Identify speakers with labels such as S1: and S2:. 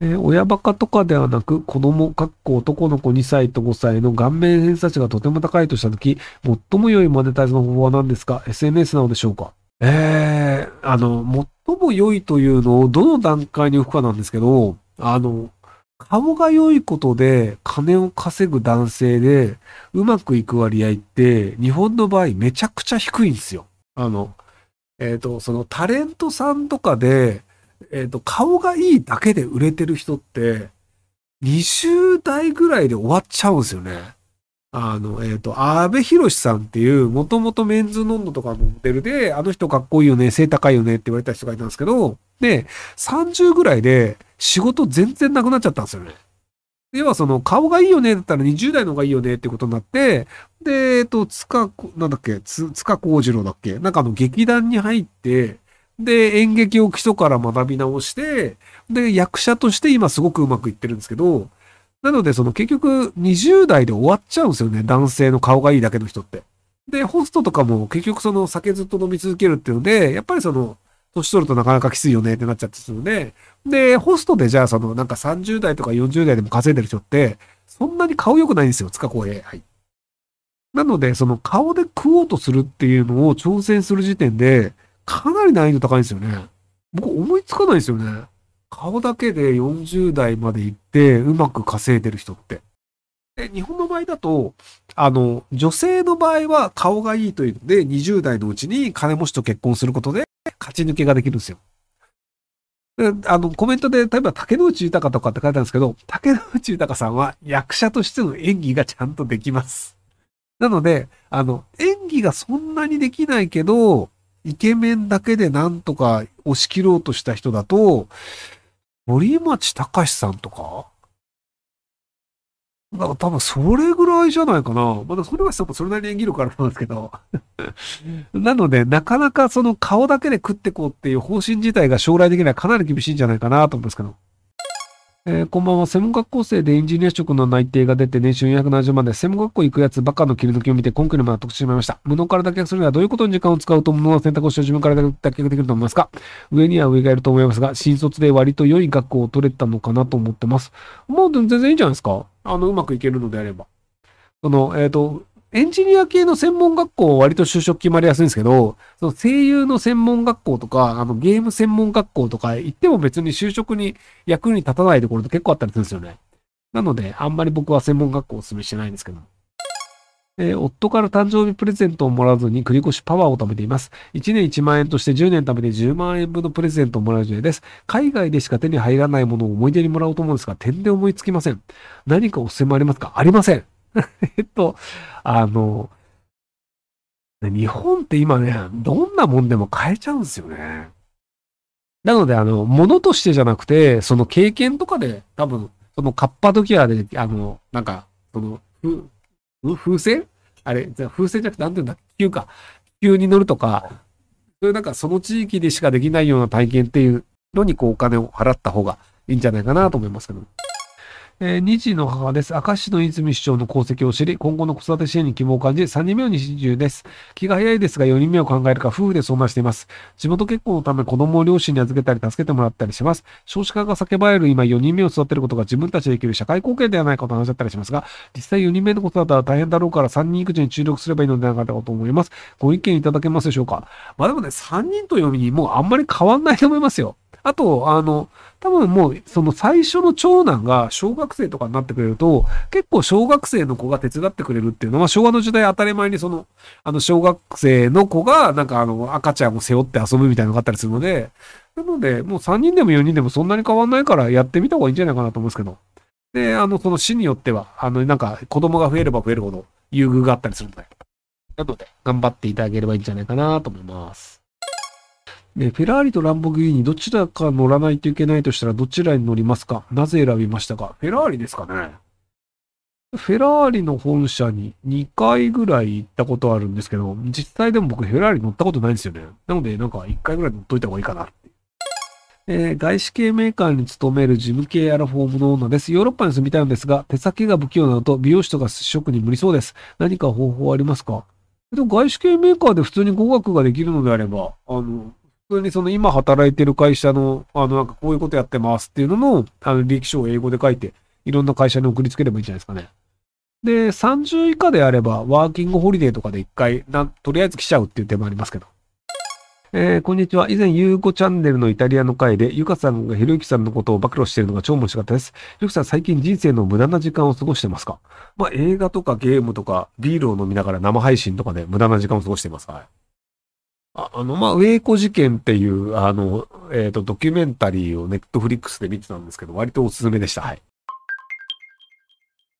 S1: えー親バカとかではなく、子供、かっこ男の子2歳と5歳の顔面偏差値がとても高いとしたとき、最も良いマネタイズの方法は何ですか ?SNS なのでしょうか？えー、あの、最も良いというのをどの段階に置くかなんですけど、あの、顔が良いことで金を稼ぐ男性でうまくいく割合って日本の場合めちゃくちゃ低いんですよ。あの、えっ、と、そのタレントさんとかで、えっ、と、顔がいいだけで売れてる人って20代ぐらいで終わっちゃうんですよね。あの、えっ、と、安部寛さんっていう、もともとメンズノンノとかのモデルで、あの人かっこいいよね、背高いよねって言われた人がいたんですけど、で、30ぐらいで仕事全然なくなっちゃったんですよね。要はその顔がいいよねだったら20代の方がいいよねってことになって、で、えっと、塚、なんだっけ、塚幸次郎だっけなんかあの劇団に入って、で、演劇を基礎から学び直して、で、役者として今すごくうまくいってるんですけど、なのでその結局20代で終わっちゃうんですよね。男性の顔がいいだけの人って。で、ホストとかも結局その酒ずっと飲み続けるっていうので、やっぱりその、年取るとなかなかきついよねってなっちゃってするので、で、ホストでじゃあそのなんか30代とか40代でも稼いでる人って、そんなに顔良くないんですよ、塚公平。はい。なので、その顔で食おうとするっていうのを挑戦する時点で、かなり難易度高いんですよね。僕思いつかないですよね。顔だけで40代まで行ってうまく稼いでる人って。で、日本の場合だと、あの、女性の場合は顔がいいというので、20代のうちに金持ちと結婚することで勝ち抜けができるんですよ。あの、コメントで、例えば竹野内豊とかって書いてあるんですけど、竹野内豊さんは役者としての演技がちゃんとできます。なので、あの、演技がそんなにできないけど、イケメンだけでなんとか押し切ろうとした人だと、森町隆さんとか？だから多分それぐらいじゃないかな。まだそれはさんもそれなりに演技力あると思うんですけど。なので、なかなかその顔だけで食ってこうっていう方針自体が将来的にはかなり厳しいんじゃないかなと思うんですけど。えーこんばんは。専門学校生でエンジニア職の内定が出て年収470万で、専門学校行くやつバカの切り抜きを見て今回の納得してしまいました。無能から脱却するにはどういうことに時間を使うと無能な選択をして自分から脱却できると思いますか？上には上がいると思いますが、新卒で割と良い学校を取れたのかなと思ってます。もう全然いいんじゃないですか？あの、うまくいけるのであれば。その、えっ、と、エンジニア系の専門学校は割と就職決まりやすいんですけど、その声優の専門学校とか、あのゲーム専門学校とか行っても別に就職に役に立たないところって結構あったりするんですよね。なので、あんまり僕は専門学校をお勧めしてないんですけど。えー夫から誕生日プレゼントをもらわずに繰越しパワーを貯めています。1年1万円として10年貯めて10万円分のプレゼントをもらう予定です。海外でしか手に入らないものを思い出にもらおうと思うんですが、点で思いつきません。何かおすすめありますか？ありません。えっと、あの、日本って今ね、どんなもんでも買えちゃうんですよね。なので、あの、物としてじゃなくて、その経験とかで、多分、そのカッパドキアで、あの、なんか、その、ふ風船？あれ、じゃ風船じゃなくて、なんていうんだ、気球か。気球に乗るとか、そういうなんかその地域でしかできないような体験っていうのに、こう、お金を払った方がいいんじゃないかなと思いますけど。えー、2児の母です。明石の泉市長の功績を知り、今後の子育て支援に希望を感じ、3人目の日中です。気が早いですが、4人目を考えるか、夫婦で相談しています。地元結婚のため子供を両親に預けたり、助けてもらったりします。少子化が叫ばれる今、4人目を育てることが自分たちでできる社会貢献ではないかと話し合ったりしますが、実際4人目の子育ては大変だろうから、3人育児に注力すればいいのではないかと思います。ご意見いただけますでしょうか？まあでもね、3人と4人、もうあんまり変わんないと思いますよ。あと、あの、多分もう、その最初の長男が小学生とかになってくれると、結構小学生の子が手伝ってくれるっていうのは、昭和の時代当たり前にその、あの、小学生の子が、なんかあの、赤ちゃんを背負って遊ぶみたいなのがあったりするので、なので、もう3人でも4人でもそんなに変わんないからやってみた方がいいんじゃないかなと思うんですけど。で、あの、その市によっては、あの、なんか子供が増えれば増えるほど優遇があったりするので。なので、頑張っていただければいいんじゃないかなと思います。で、フェラーリとランボルギーニどちらか乗らないといけないとしたらどちらに乗りますか？なぜ選びましたか？フェラーリですかねフェラーリの本社に2回ぐらい行ったことあるんですけど、実際でも僕フェラーリ乗ったことないんですよね。なのでなんか1回ぐらい乗っといた方がいいかなって。えー外資系メーカーに勤める事務系アラフォームの女です。ヨーロッパに住みたいのですが、手先が不器用なのと美容師とか職に無理そうです。何か方法ありますか？でも外資系メーカーで普通に語学ができるのであれば、あの、普通にその今働いてる会社の、あの、なんかこういうことやってますっていうのの、あの、履歴書を英語で書いて、いろんな会社に送りつければいいんじゃないですかね。で、30以下であれば、ワーキングホリデーとかで一回、な、とりあえず来ちゃうっていう手もありますけど。えー、こんにちは。以前、ゆうこチャンネルのイタリアの回で、ゆかさんがひろゆきさんのことを暴露しているのが超面白かったです。ひろゆきさん、最近人生の無駄な時間を過ごしてますか？まあ、映画とかゲームとか、ビールを飲みながら生配信とかで無駄な時間を過ごしています。はい。ああの、まあ、ウェイコ事件っていう、あの、えっ、ー、と、ドキュメンタリーをネットフリックスで見てたんですけど、割とおすすめでした。はい。